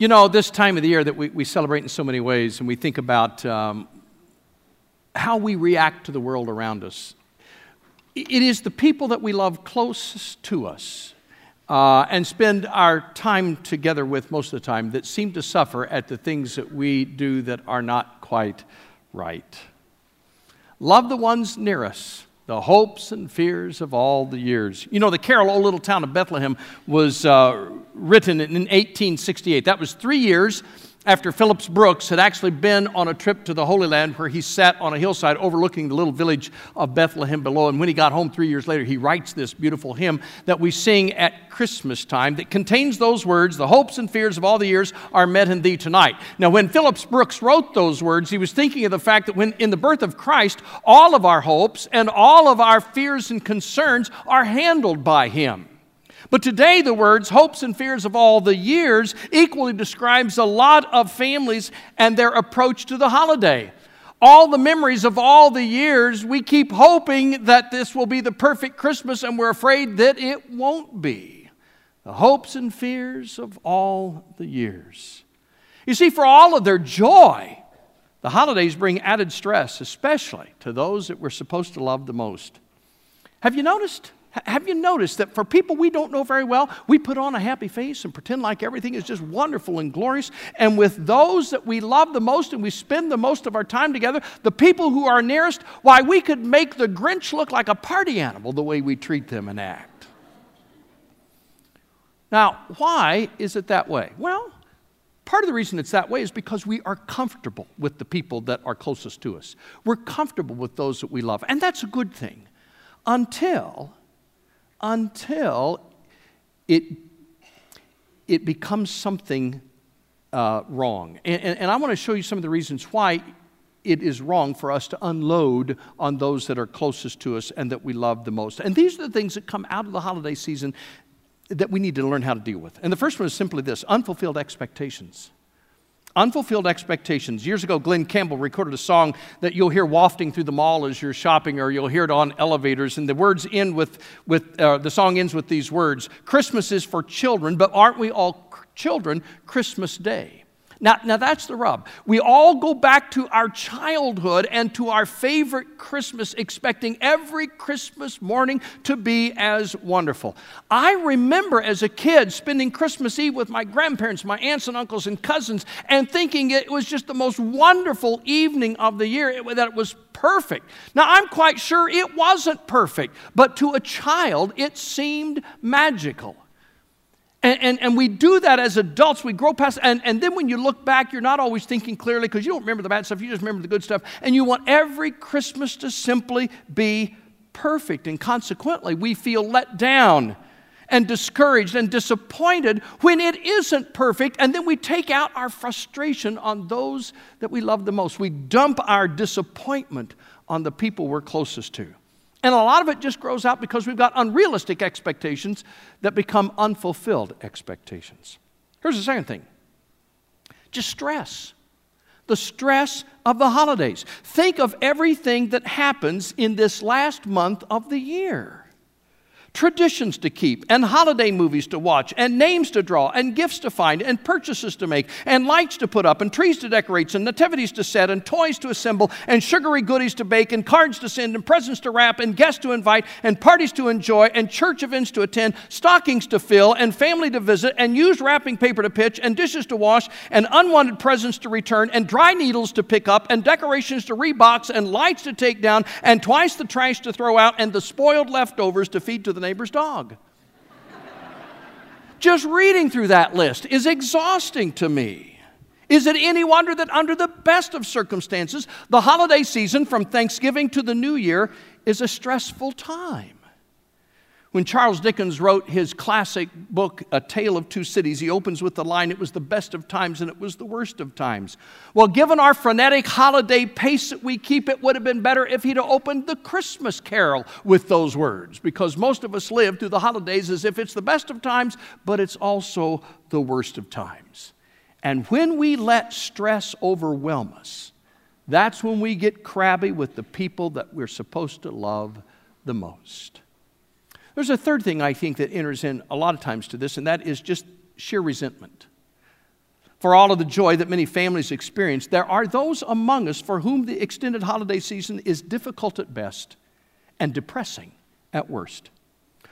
You know, this time of the year that we, we celebrate in so many ways, and we think about um, how we react to the world around us. It is the people that we love closest to us uh, and spend our time together with most of the time that seem to suffer at the things that we do that are not quite right. Love the ones near us, the hopes and fears of all the years. You know, the carol, O Little Town of Bethlehem, was uh, written in 1868. That was three years after Phillips Brooks had actually been on a trip to the Holy Land where he sat on a hillside overlooking the little village of Bethlehem below. And when he got home three years later, he writes this beautiful hymn that we sing at Christmas time that contains those words The hopes and fears of all the years are met in thee tonight. Now, when Phillips Brooks wrote those words, he was thinking of the fact that when in the birth of Christ, all of our hopes and all of our fears and concerns are handled by him. But today, the words hopes and fears of all the years equally describes a lot of families and their approach to the holiday. All the memories of all the years, we keep hoping that this will be the perfect Christmas, and we're afraid that it won't be. The hopes and fears of all the years. You see, for all of their joy, the holidays bring added stress, especially to those that we're supposed to love the most. Have you noticed? Have you noticed that for people we don't know very well, we put on a happy face and pretend like everything is just wonderful and glorious? And with those that we love the most and we spend the most of our time together, the people who are nearest, why, we could make the Grinch look like a party animal the way we treat them and act. Now, why is it that way? Well, part of the reason it's that way is because we are comfortable with the people that are closest to us. We're comfortable with those that we love, and that's a good thing until until it, it becomes something uh, wrong. And, and, and I want to show you some of the reasons why it is wrong for us to unload on those that are closest to us and that we love the most. And these are the things that come out of the holiday season that we need to learn how to deal with. And the first one is simply this unfulfilled expectations. Unfulfilled expectations. Years ago, Glen Campbell recorded a song that you'll hear wafting through the mall as you're shopping, or you'll hear it on elevators. And the words end with, with uh, the song ends with these words Christmas is for children, but aren't we all children Christmas Day? Now, now that's the rub. We all go back to our childhood and to our favorite Christmas, expecting every Christmas morning to be as wonderful. I remember as a kid spending Christmas Eve with my grandparents, my aunts and uncles and cousins, and thinking it was just the most wonderful evening of the year, it, that it was perfect. Now, I'm quite sure it wasn't perfect, but to a child, it seemed magical. And, and, and, we do that as adults. We grow past, and, and then when you look back, you're not always thinking clearly because you don't remember the bad stuff, you just remember the good stuff. And you want every Christmas to simply be perfect. And consequently, we feel let down and discouraged and disappointed when it isn't perfect. And then we take out our frustration on those that we love the most. We dump our disappointment on the people we're closest to. And a lot of it just grows out because we've got unrealistic expectations that become unfulfilled expectations. Here's the second thing just stress. The stress of the holidays. Think of everything that happens in this last month of the year traditions to keep, and holiday movies to watch, and names to draw, and gifts to find, and purchases to make, and lights to put up, and trees to decorate, and nativities to set, and toys to assemble, and sugary goodies to bake, and cards to send, and presents to wrap, and guests to invite, and parties to enjoy, and church events to attend, stockings to fill, and family to visit, and used wrapping paper to pitch, and dishes to wash, and unwanted presents to return, and dry needles to pick up, and decorations to rebox, and lights to take down, and twice the trash to throw out, and the spoiled leftovers to feed to the the neighbor's dog. Just reading through that list is exhausting to me. Is it any wonder that, under the best of circumstances, the holiday season from Thanksgiving to the New Year is a stressful time? When Charles Dickens wrote his classic book, A Tale of Two Cities, he opens with the line, It was the best of times and it was the worst of times. Well, given our frenetic holiday pace that we keep, it would have been better if he'd opened the Christmas carol with those words, because most of us live through the holidays as if it's the best of times, but it's also the worst of times. And when we let stress overwhelm us, that's when we get crabby with the people that we're supposed to love the most. There's a third thing I think that enters in a lot of times to this, and that is just sheer resentment. for all of the joy that many families experience, there are those among us for whom the extended holiday season is difficult at best and depressing at worst.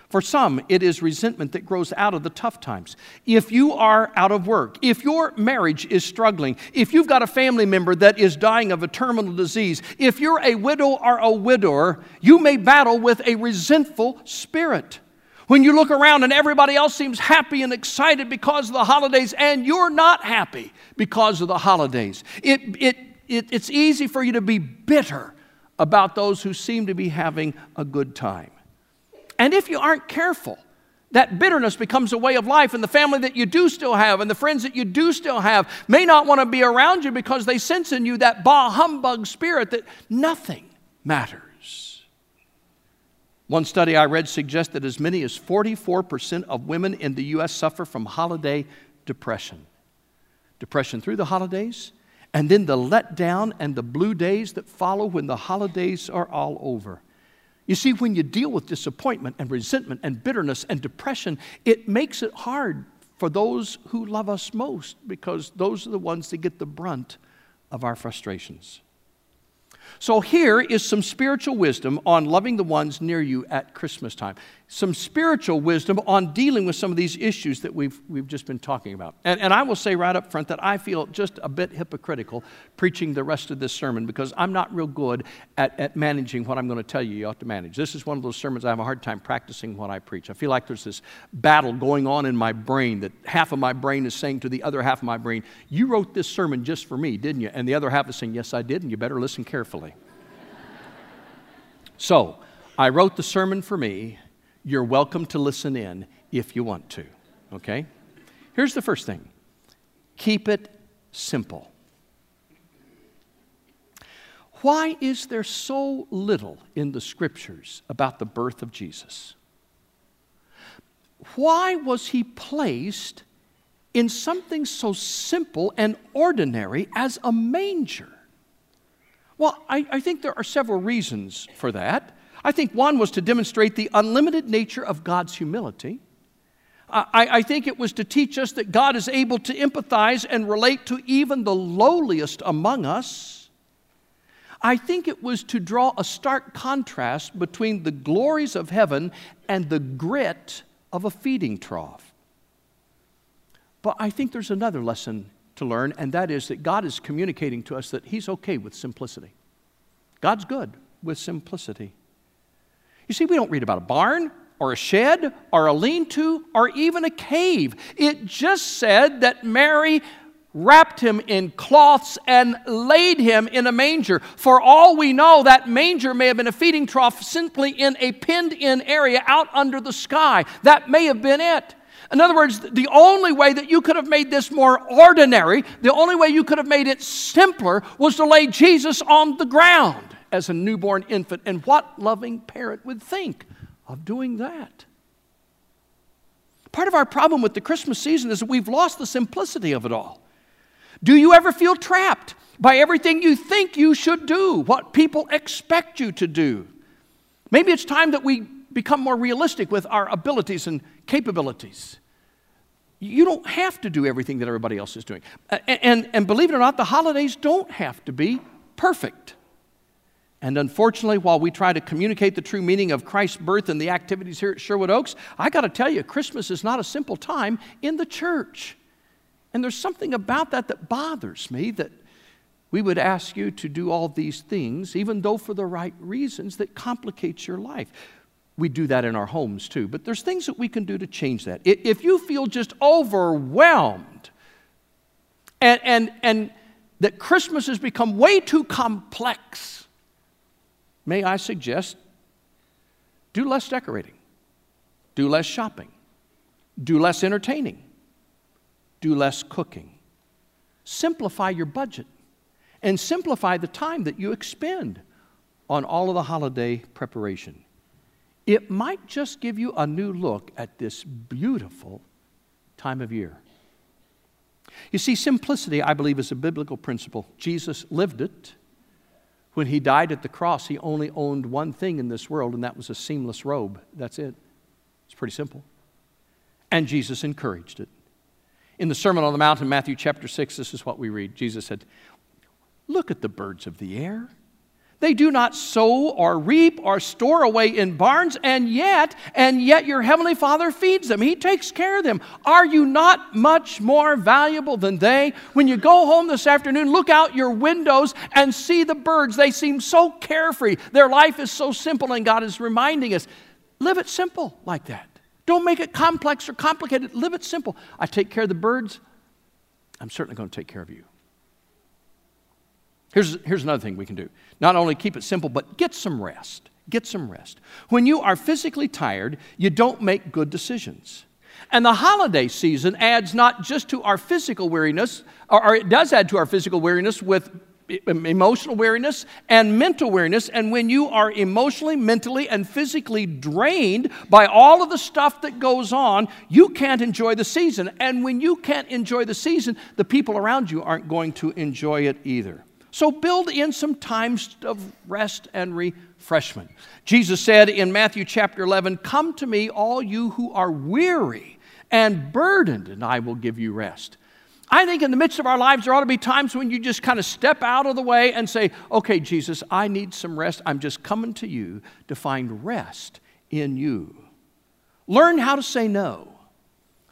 For some, it is resentment that grows out of the tough times. If you are out of work, if your marriage is struggling, if you've got a family member that is dying of a terminal disease, if you're a widow or a widower, you may battle with a resentful spirit. When you look around and everybody else seems happy and excited because of the holidays, and you're not happy because of the holidays, it, it, it, it's easy for you to be bitter about those who seem to be having a good time. And if you aren't careful, that bitterness becomes a way of life, and the family that you do still have and the friends that you do still have may not want to be around you because they sense in you that bah humbug spirit that nothing matters. One study I read suggested as many as 44% of women in the U.S. suffer from holiday depression. Depression through the holidays, and then the letdown and the blue days that follow when the holidays are all over. You see, when you deal with disappointment and resentment and bitterness and depression, it makes it hard for those who love us most because those are the ones that get the brunt of our frustrations. So, here is some spiritual wisdom on loving the ones near you at Christmas time. Some spiritual wisdom on dealing with some of these issues that we've, we've just been talking about. And, and I will say right up front that I feel just a bit hypocritical preaching the rest of this sermon because I'm not real good at, at managing what I'm going to tell you you ought to manage. This is one of those sermons I have a hard time practicing what I preach. I feel like there's this battle going on in my brain that half of my brain is saying to the other half of my brain, You wrote this sermon just for me, didn't you? And the other half is saying, Yes, I did, and you better listen carefully. So, I wrote the sermon for me. You're welcome to listen in if you want to. Okay? Here's the first thing keep it simple. Why is there so little in the scriptures about the birth of Jesus? Why was he placed in something so simple and ordinary as a manger? Well, I, I think there are several reasons for that. I think one was to demonstrate the unlimited nature of God's humility. I, I, think it was to teach us that God is able to empathize and relate to even the lowliest among us. I think it was to draw a stark contrast between the glories of heaven and the grit of a feeding trough. But I think there's another lesson to learn, and that is that God is communicating to us that He's okay with simplicity. God's good with simplicity. You see, we don't read about a barn or a shed or a lean to or even a cave. It just said that Mary wrapped him in cloths and laid him in a manger. For all we know, that manger may have been a feeding trough simply in a pinned in area out under the sky. That may have been it. In other words, the only way that you could have made this more ordinary, the only way you could have made it simpler, was to lay Jesus on the ground as a newborn infant. And what loving parent would think of doing that? Part of our problem with the Christmas season is that we've lost the simplicity of it all. Do you ever feel trapped by everything you think you should do, what people expect you to do? Maybe it's time that we become more realistic with our abilities and capabilities. You don't have to do everything that everybody else is doing. And, and, and believe it or not, the holidays don't have to be perfect. And unfortunately, while we try to communicate the true meaning of Christ's birth and the activities here at Sherwood Oaks, I got to tell you, Christmas is not a simple time in the church. And there's something about that that bothers me that we would ask you to do all these things, even though for the right reasons, that complicates your life. We do that in our homes too, but there's things that we can do to change that. If you feel just overwhelmed and, and, and that Christmas has become way too complex, may I suggest do less decorating, do less shopping, do less entertaining, do less cooking. Simplify your budget and simplify the time that you expend on all of the holiday preparation. It might just give you a new look at this beautiful time of year. You see, simplicity, I believe, is a biblical principle. Jesus lived it. When he died at the cross, he only owned one thing in this world, and that was a seamless robe. That's it. It's pretty simple. And Jesus encouraged it. In the Sermon on the Mount in Matthew chapter 6, this is what we read. Jesus said, Look at the birds of the air. They do not sow or reap or store away in barns, and yet, and yet your heavenly Father feeds them. He takes care of them. Are you not much more valuable than they? When you go home this afternoon, look out your windows and see the birds. They seem so carefree. Their life is so simple, and God is reminding us live it simple like that. Don't make it complex or complicated. Live it simple. I take care of the birds. I'm certainly going to take care of you. Here's, here's another thing we can do. Not only keep it simple, but get some rest. Get some rest. When you are physically tired, you don't make good decisions. And the holiday season adds not just to our physical weariness, or, or it does add to our physical weariness with emotional weariness and mental weariness. And when you are emotionally, mentally, and physically drained by all of the stuff that goes on, you can't enjoy the season. And when you can't enjoy the season, the people around you aren't going to enjoy it either. So build in some times of rest and refreshment. Jesus said in Matthew chapter 11, Come to me, all you who are weary and burdened, and I will give you rest. I think in the midst of our lives, there ought to be times when you just kind of step out of the way and say, Okay, Jesus, I need some rest. I'm just coming to you to find rest in you. Learn how to say no.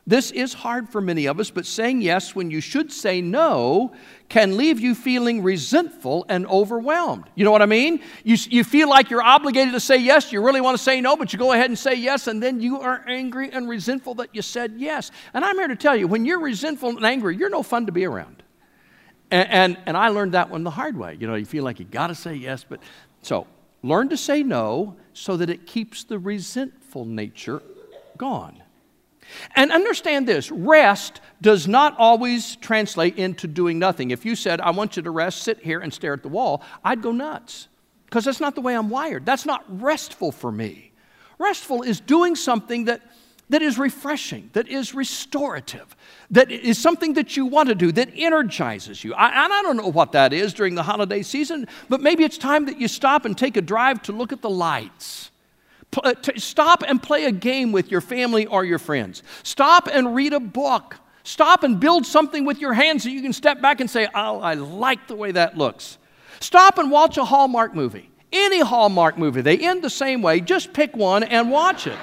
This is hard for many of us, but saying yes when you should say no can leave you feeling resentful and overwhelmed. You know what I mean? You, you feel like you're obligated to say yes, you really want to say no, but you go ahead and say yes, and then you are angry and resentful that you said yes. And I'm here to tell you when you're resentful and angry, you're no fun to be around. And, and, and I learned that one the hard way. You know, you feel like you got to say yes, but so learn to say no so that it keeps the resentful nature gone. And understand this rest does not always translate into doing nothing. If you said, I want you to rest, sit here and stare at the wall, I'd go nuts because that's not the way I'm wired. That's not restful for me. Restful is doing something that, that is refreshing, that is restorative, that is something that you want to do, that energizes you. I, and I don't know what that is during the holiday season, but maybe it's time that you stop and take a drive to look at the lights Uh, stop and play a game with your family or your friends. Stop and read a book. Stop and build something with your hands so you can step back and say, Oh, I like the way that looks. Stop and watch a Hallmark movie. Any Hallmark movie, they end the same way. Just pick one and watch it.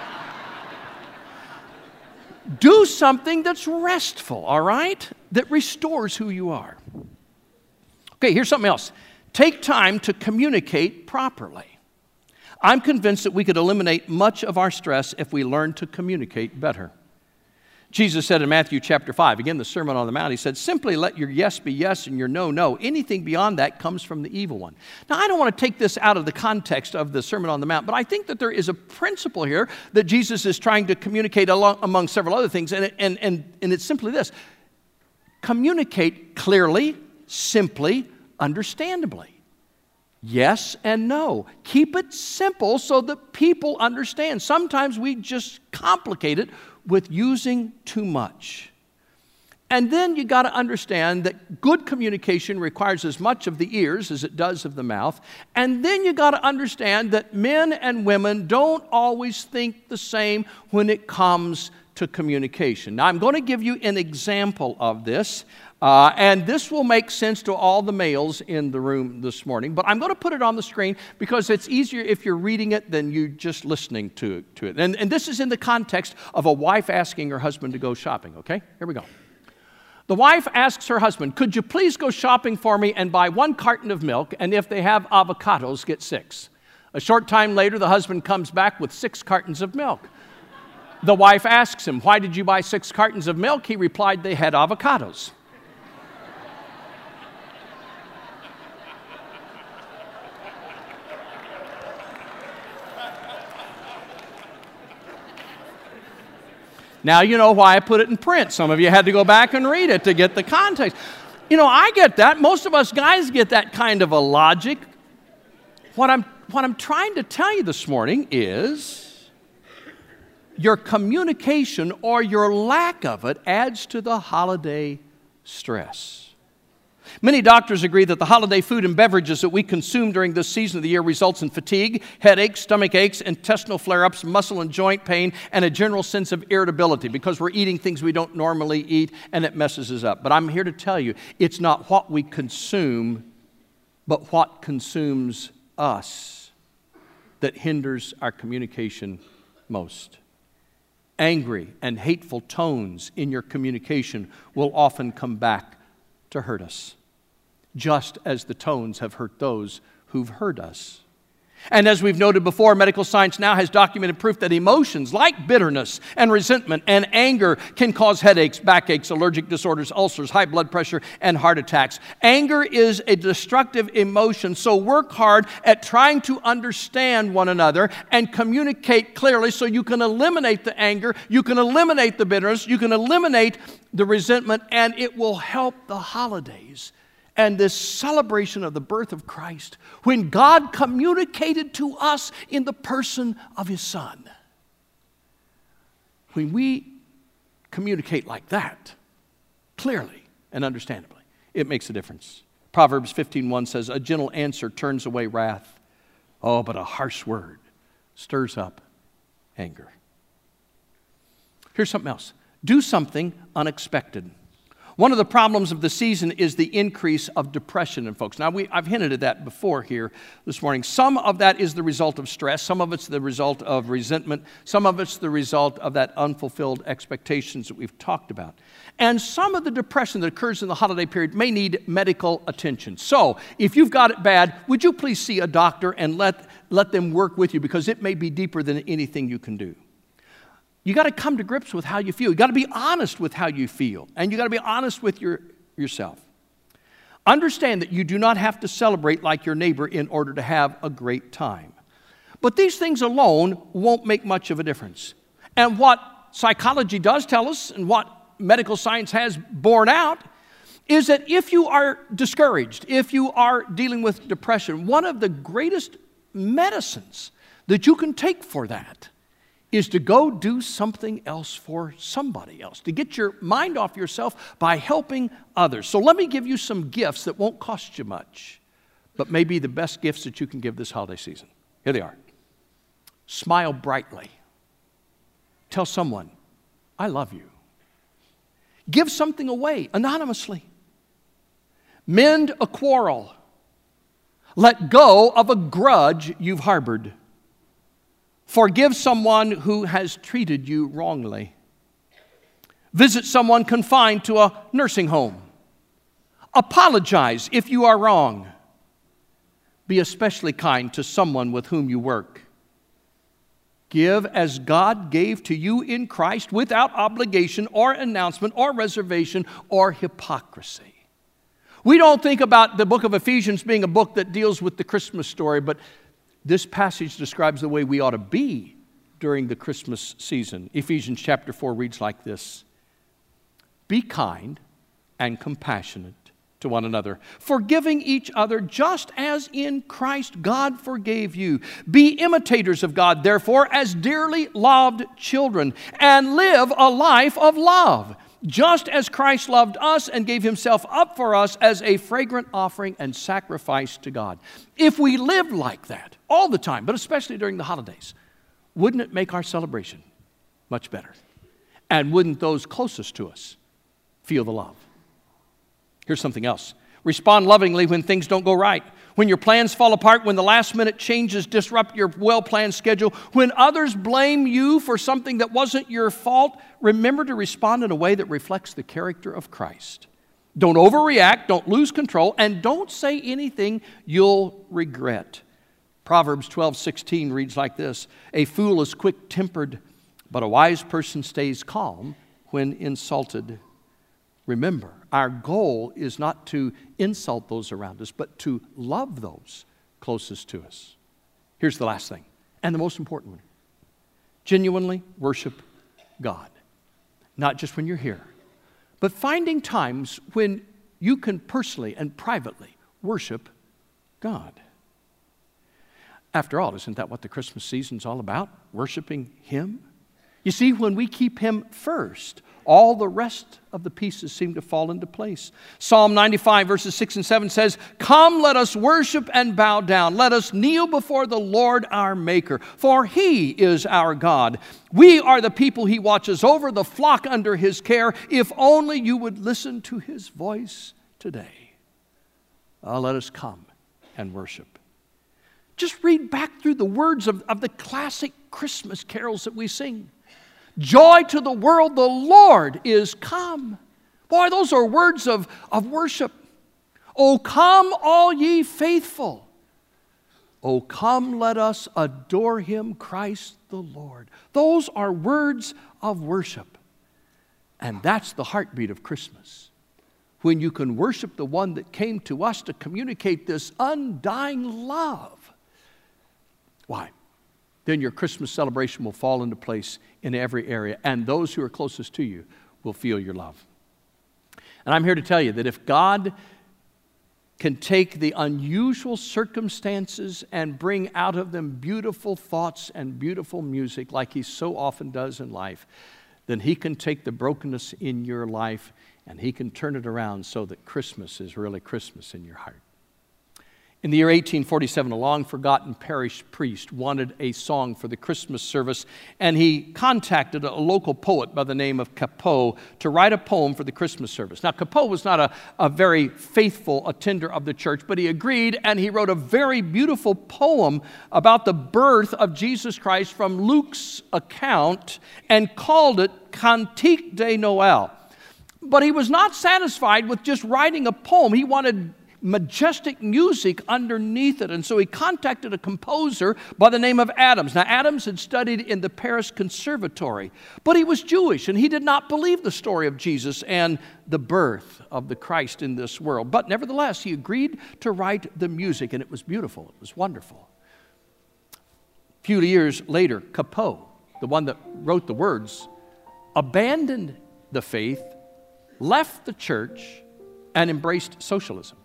Do something that's restful, all right? That restores who you are. Okay, here's something else. Take time to communicate properly. I'm convinced that we could eliminate much of our stress if we learn to communicate better. Jesus said in Matthew chapter 5, again, the Sermon on the Mount, he said, Simply let your yes be yes and your no, no. Anything beyond that comes from the evil one. Now, I don't want to take this out of the context of the Sermon on the Mount, but I think that there is a principle here that Jesus is trying to communicate along, among several other things, and, and, and, and it's simply this communicate clearly, simply, understandably. Yes and no. Keep it simple so that people understand. Sometimes we just complicate it with using too much. And then you got to understand that good communication requires as much of the ears as it does of the mouth. And then you got to understand that men and women don't always think the same when it comes to communication. Now, I'm going to give you an example of this. Uh, and this will make sense to all the males in the room this morning, but I'm going to put it on the screen because it's easier if you're reading it than you just listening to, to it. And, and this is in the context of a wife asking her husband to go shopping, okay? Here we go. The wife asks her husband, Could you please go shopping for me and buy one carton of milk, and if they have avocados, get six? A short time later, the husband comes back with six cartons of milk. The wife asks him, Why did you buy six cartons of milk? He replied, They had avocados. Now you know why I put it in print. Some of you had to go back and read it to get the context. You know, I get that. Most of us guys get that kind of a logic. What I'm, what I'm trying to tell you this morning is your communication or your lack of it adds to the holiday stress. Many doctors agree that the holiday food and beverages that we consume during this season of the year results in fatigue, headaches, stomach aches, intestinal flare-ups, muscle and joint pain, and a general sense of irritability because we're eating things we don't normally eat and it messes us up. But I'm here to tell you, it's not what we consume, but what consumes us that hinders our communication most. Angry and hateful tones in your communication will often come back to hurt us, just as the tones have hurt those who've heard us. And as we've noted before, medical science now has documented proof that emotions like bitterness and resentment and anger can cause headaches, backaches, allergic disorders, ulcers, high blood pressure, and heart attacks. Anger is a destructive emotion, so work hard at trying to understand one another and communicate clearly so you can eliminate the anger, you can eliminate the bitterness, you can eliminate the resentment, and it will help the holidays and this celebration of the birth of Christ when God communicated to us in the person of His Son. When we communicate like that, clearly and understandably, it makes a difference. Proverbs 15:1 says, "A gentle answer turns away wrath. Oh, but a harsh word stirs up anger." Here's something else. Do something unexpected. One of the problems of the season is the increase of depression in folks. Now, we, I've hinted at that before here this morning. Some of that is the result of stress, some of it's the result of resentment, some of it's the result of that unfulfilled expectations that we've talked about. And some of the depression that occurs in the holiday period may need medical attention. So, if you've got it bad, would you please see a doctor and let, let them work with you because it may be deeper than anything you can do. You got to come to grips with how you feel. You got to be honest with how you feel, and you got to be honest with your, yourself. Understand that you do not have to celebrate like your neighbor in order to have a great time. But these things alone won't make much of a difference. And what psychology does tell us, and what medical science has borne out, is that if you are discouraged, if you are dealing with depression, one of the greatest medicines that you can take for that is to go do something else for somebody else, to get your mind off yourself by helping others. So let me give you some gifts that won't cost you much, but may be the best gifts that you can give this holiday season. Here they are Smile brightly. Tell someone, I love you. Give something away anonymously. Mend a quarrel. Let go of a grudge you've harbored. Forgive someone who has treated you wrongly. Visit someone confined to a nursing home. Apologize if you are wrong. Be especially kind to someone with whom you work. Give as God gave to you in Christ without obligation or announcement or reservation or hypocrisy. We don't think about the book of Ephesians being a book that deals with the Christmas story, but this passage describes the way we ought to be during the Christmas season. Ephesians chapter 4 reads like this Be kind and compassionate to one another, forgiving each other just as in Christ God forgave you. Be imitators of God, therefore, as dearly loved children, and live a life of love just as Christ loved us and gave himself up for us as a fragrant offering and sacrifice to God. If we lived like that all the time, but especially during the holidays, wouldn't it make our celebration much better? And wouldn't those closest to us feel the love? Here's something else respond lovingly when things don't go right when your plans fall apart, when the last minute changes disrupt your well planned schedule, when others blame you for something that wasn't your fault, remember to respond in a way that reflects the character of Christ. Don't overreact, don't lose control, and don't say anything you'll regret. Proverbs 12 16 reads like this A fool is quick tempered, but a wise person stays calm when insulted. Remember, our goal is not to insult those around us, but to love those closest to us. Here's the last thing, and the most important one genuinely worship God. Not just when you're here, but finding times when you can personally and privately worship God. After all, isn't that what the Christmas season's all about? Worshiping Him? You see, when we keep Him first, all the rest of the pieces seem to fall into place. Psalm 95, verses 6 and 7 says, Come, let us worship and bow down. Let us kneel before the Lord our Maker, for He is our God. We are the people He watches over, the flock under His care. If only you would listen to His voice today. Uh, let us come and worship. Just read back through the words of, of the classic Christmas carols that we sing. Joy to the world, the Lord is come. Boy, those are words of, of worship. Oh, come, all ye faithful. Oh, come, let us adore him, Christ the Lord. Those are words of worship. And that's the heartbeat of Christmas. When you can worship the one that came to us to communicate this undying love. Why? Then your Christmas celebration will fall into place in every area, and those who are closest to you will feel your love. And I'm here to tell you that if God can take the unusual circumstances and bring out of them beautiful thoughts and beautiful music, like He so often does in life, then He can take the brokenness in your life and He can turn it around so that Christmas is really Christmas in your heart. In the year 1847, a long forgotten parish priest wanted a song for the Christmas service, and he contacted a local poet by the name of Cappeau to write a poem for the Christmas service. Now, Cappeau was not a, a very faithful attender of the church, but he agreed and he wrote a very beautiful poem about the birth of Jesus Christ from Luke's account and called it Cantique de Noël. But he was not satisfied with just writing a poem, he wanted majestic music underneath it. And so he contacted a composer by the name of Adams. Now, Adams had studied in the Paris Conservatory, but he was Jewish and he did not believe the story of Jesus and the birth of the Christ in this world. But nevertheless, he agreed to write the music, and it was beautiful, it was wonderful. A few years later, Cappeau, the one that wrote the words, abandoned the faith, left the church, and embraced socialism.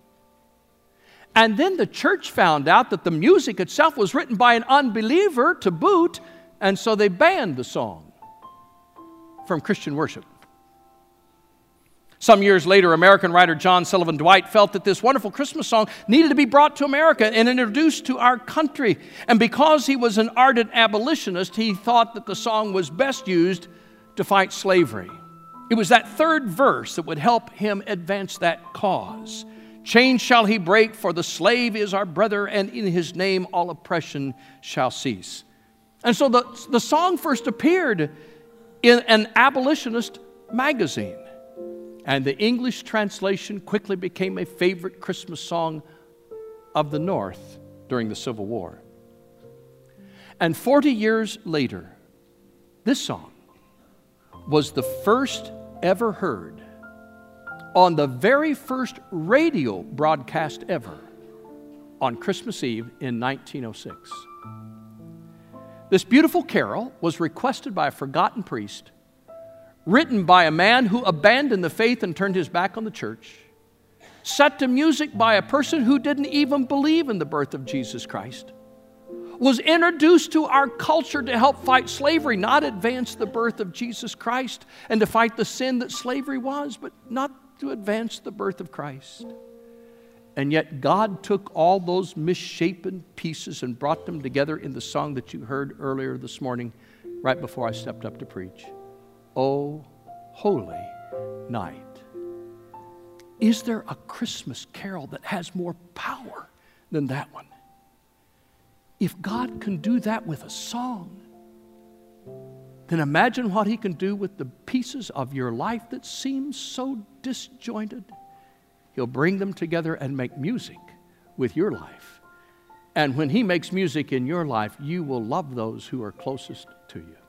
And then the church found out that the music itself was written by an unbeliever to boot, and so they banned the song from Christian worship. Some years later, American writer John Sullivan Dwight felt that this wonderful Christmas song needed to be brought to America and introduced to our country. And because he was an ardent abolitionist, he thought that the song was best used to fight slavery. It was that third verse that would help him advance that cause. Chains shall he break, for the slave is our brother, and in his name all oppression shall cease. And so the, the song first appeared in an abolitionist magazine. And the English translation quickly became a favorite Christmas song of the North during the Civil War. And 40 years later, this song was the first ever heard on the very first radio broadcast ever on Christmas Eve in 1906. This beautiful carol was requested by a forgotten priest, written by a man who abandoned the faith and turned his back on the church, set to music by a person who didn't even believe in the birth of Jesus Christ, was introduced to our culture to help fight slavery, not advance the birth of Jesus Christ and to fight the sin that slavery was, but not to advance the birth of Christ. And yet, God took all those misshapen pieces and brought them together in the song that you heard earlier this morning, right before I stepped up to preach. Oh, holy night. Is there a Christmas carol that has more power than that one? If God can do that with a song, then imagine what He can do with the pieces of your life that seem so disjointed. He'll bring them together and make music with your life. And when He makes music in your life, you will love those who are closest to you.